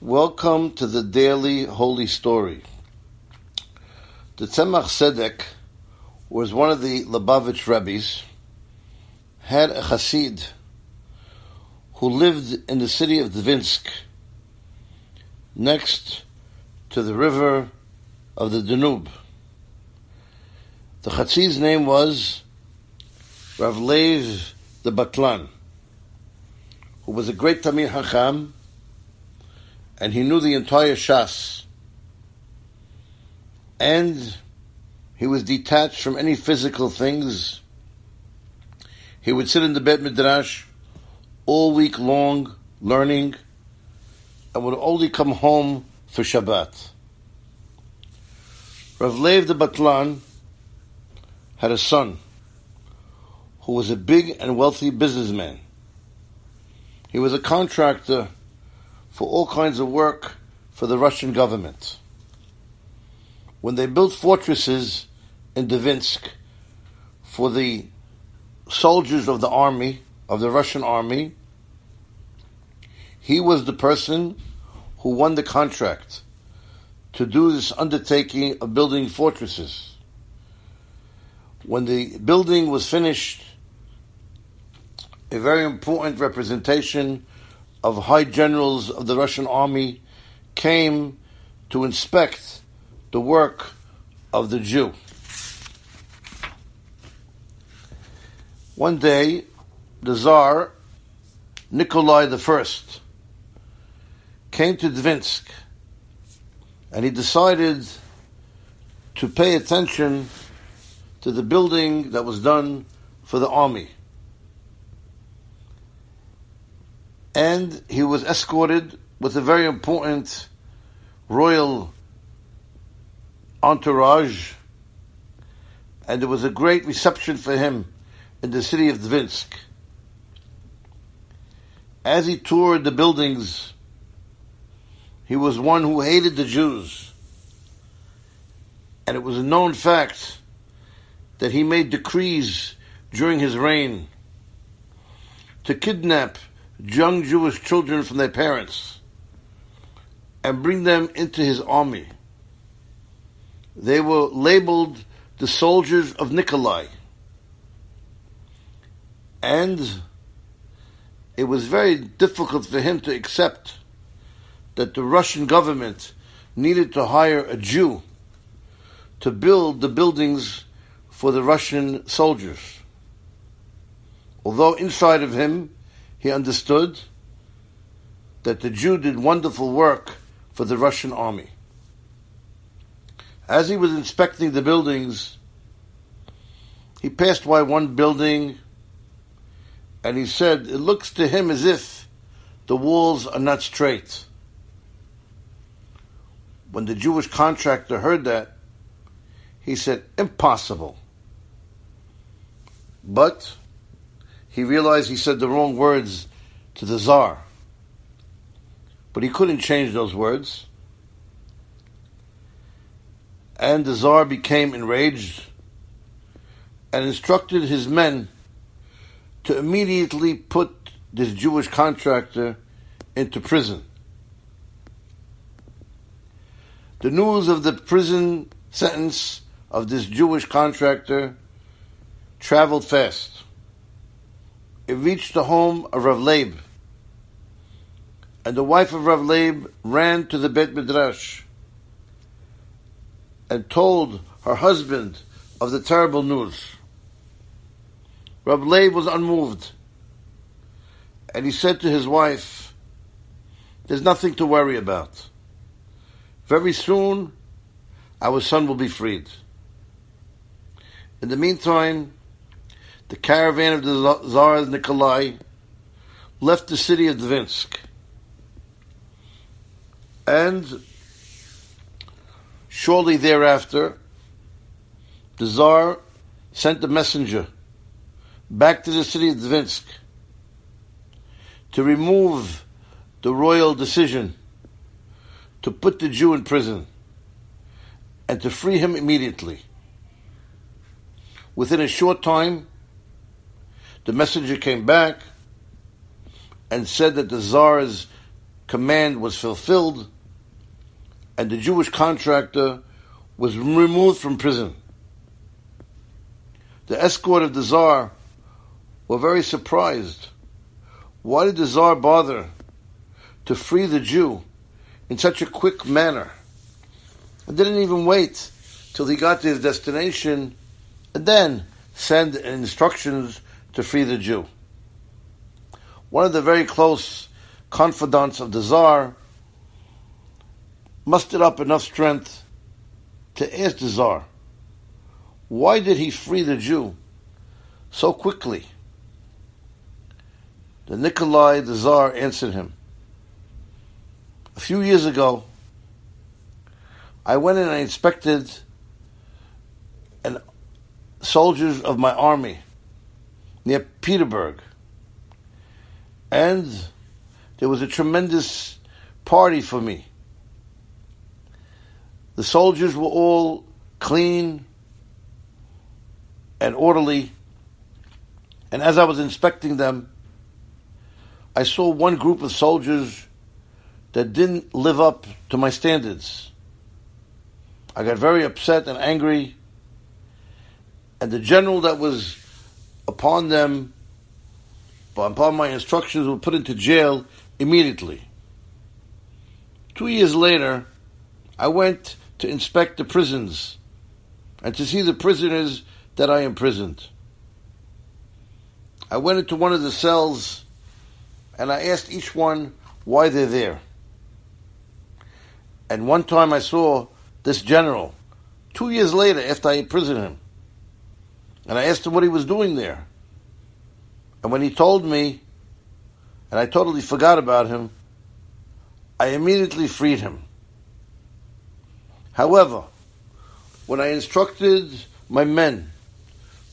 Welcome to the daily holy story. The Tzemach Tzedek was one of the Lubavitch Rebbe's, had a Hasid who lived in the city of Dvinsk, next to the river of the Danube. The Chasid's name was Rav Lev the Batlan, who was a great Talmid Hacham, and he knew the entire Shas. And he was detached from any physical things. He would sit in the Beit Midrash all week long learning and would only come home for Shabbat. Rav Lev the Batlan had a son who was a big and wealthy businessman. He was a contractor for all kinds of work for the Russian government. When they built fortresses in Dvinsk for the soldiers of the army, of the Russian army, he was the person who won the contract to do this undertaking of building fortresses. When the building was finished, a very important representation of high generals of the Russian army came to inspect the work of the Jew. One day, the Tsar, Nikolai I, came to Dvinsk and he decided to pay attention to the building that was done for the army. And he was escorted with a very important royal entourage, and there was a great reception for him in the city of Dvinsk. As he toured the buildings, he was one who hated the Jews. And it was a known fact that he made decrees during his reign to kidnap young Jewish children from their parents and bring them into his army. They were labeled the soldiers of Nikolai. And it was very difficult for him to accept that the Russian government needed to hire a Jew to build the buildings for the Russian soldiers. Although inside of him he understood that the Jew did wonderful work for the Russian army. As he was inspecting the buildings, he passed by one building and he said, It looks to him as if the walls are not straight. When the Jewish contractor heard that, he said, Impossible. But he realized he said the wrong words to the Tsar. But he couldn't change those words. And the Tsar became enraged and instructed his men to immediately put this Jewish contractor into prison. The news of the prison sentence of this Jewish contractor traveled fast it reached the home of Rav Leib. And the wife of Rav Leib ran to the Bet Midrash and told her husband of the terrible news. Rav Leib was unmoved. And he said to his wife, There's nothing to worry about. Very soon, our son will be freed. In the meantime, the caravan of the Tsar Nikolai left the city of Dvinsk. And shortly thereafter, the Tsar sent a messenger back to the city of Dvinsk to remove the royal decision to put the Jew in prison and to free him immediately. Within a short time, the messenger came back and said that the Tsar's command was fulfilled and the Jewish contractor was removed from prison. The escort of the Tsar were very surprised. Why did the Tsar bother to free the Jew in such a quick manner? And didn't even wait till he got to his destination and then send instructions to free the Jew. One of the very close confidants of the Tsar mustered up enough strength to ask the Tsar, why did he free the Jew so quickly? The Nikolai the Tsar answered him. A few years ago, I went and I inspected and soldiers of my army near Petersburg. And there was a tremendous party for me. The soldiers were all clean and orderly. And as I was inspecting them, I saw one group of soldiers that didn't live up to my standards. I got very upset and angry. And the general that was upon them, upon my instructions, were put into jail immediately. Two years later, I went to inspect the prisons and to see the prisoners that I imprisoned. I went into one of the cells and I asked each one why they're there. And one time I saw this general, two years later after I imprisoned him, and I asked him what he was doing there. And when he told me, and I totally forgot about him, I immediately freed him. However, when I instructed my men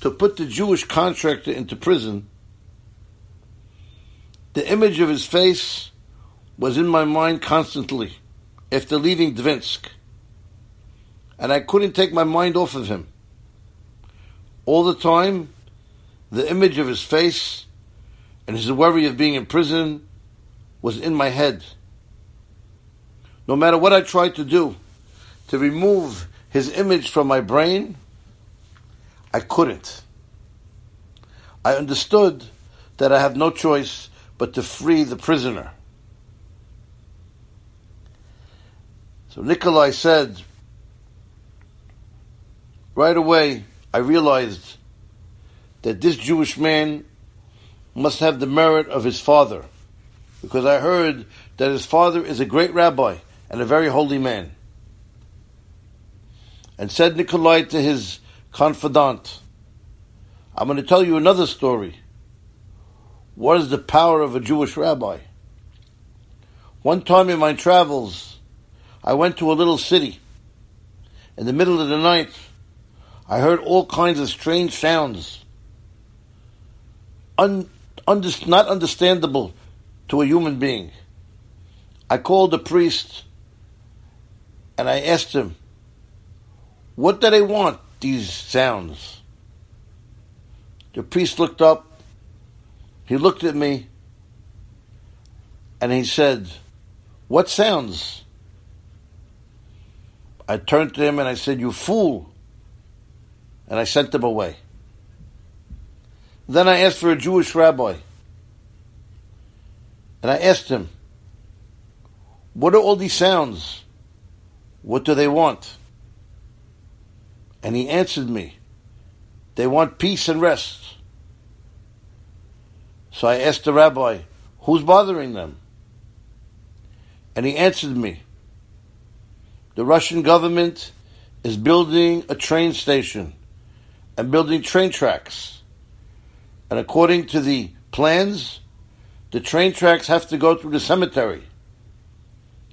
to put the Jewish contractor into prison, the image of his face was in my mind constantly after leaving Dvinsk, and I couldn't take my mind off of him. All the time, the image of his face and his worry of being in prison was in my head. No matter what I tried to do, to remove his image from my brain, I couldn't. I understood that I have no choice but to free the prisoner. So Nikolai said, right away, I realized that this Jewish man must have the merit of his father, because I heard that his father is a great rabbi and a very holy man. And said Nikolai to his confidant, I'm going to tell you another story. What is the power of a Jewish rabbi? One time in my travels, I went to a little city. In the middle of the night, I heard all kinds of strange sounds, un, under, not understandable to a human being. I called the priest and I asked him, what do they want, these sounds? The priest looked up, he looked at me, and he said, What sounds? I turned to him and I said, You fool. And I sent them away. Then I asked for a Jewish rabbi. And I asked him, What are all these sounds? What do they want? And he answered me, They want peace and rest. So I asked the rabbi, Who's bothering them? And he answered me, The Russian government is building a train station and building train tracks. And according to the plans, the train tracks have to go through the cemetery.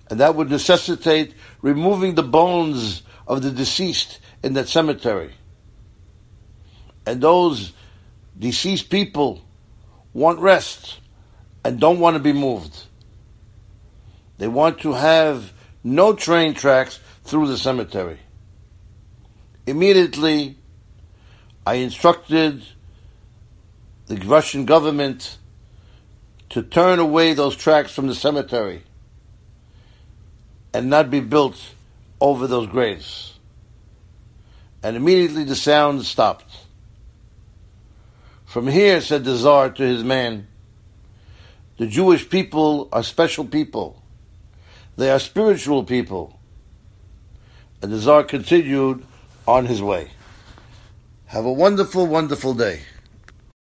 And that would necessitate removing the bones of the deceased in that cemetery. And those deceased people want rest and don't want to be moved. They want to have no train tracks through the cemetery. Immediately, I instructed the Russian government to turn away those tracks from the cemetery and not be built over those graves. And immediately the sound stopped. From here, said the Tsar to his man, the Jewish people are special people. They are spiritual people. And the Tsar continued on his way. Have a wonderful, wonderful day.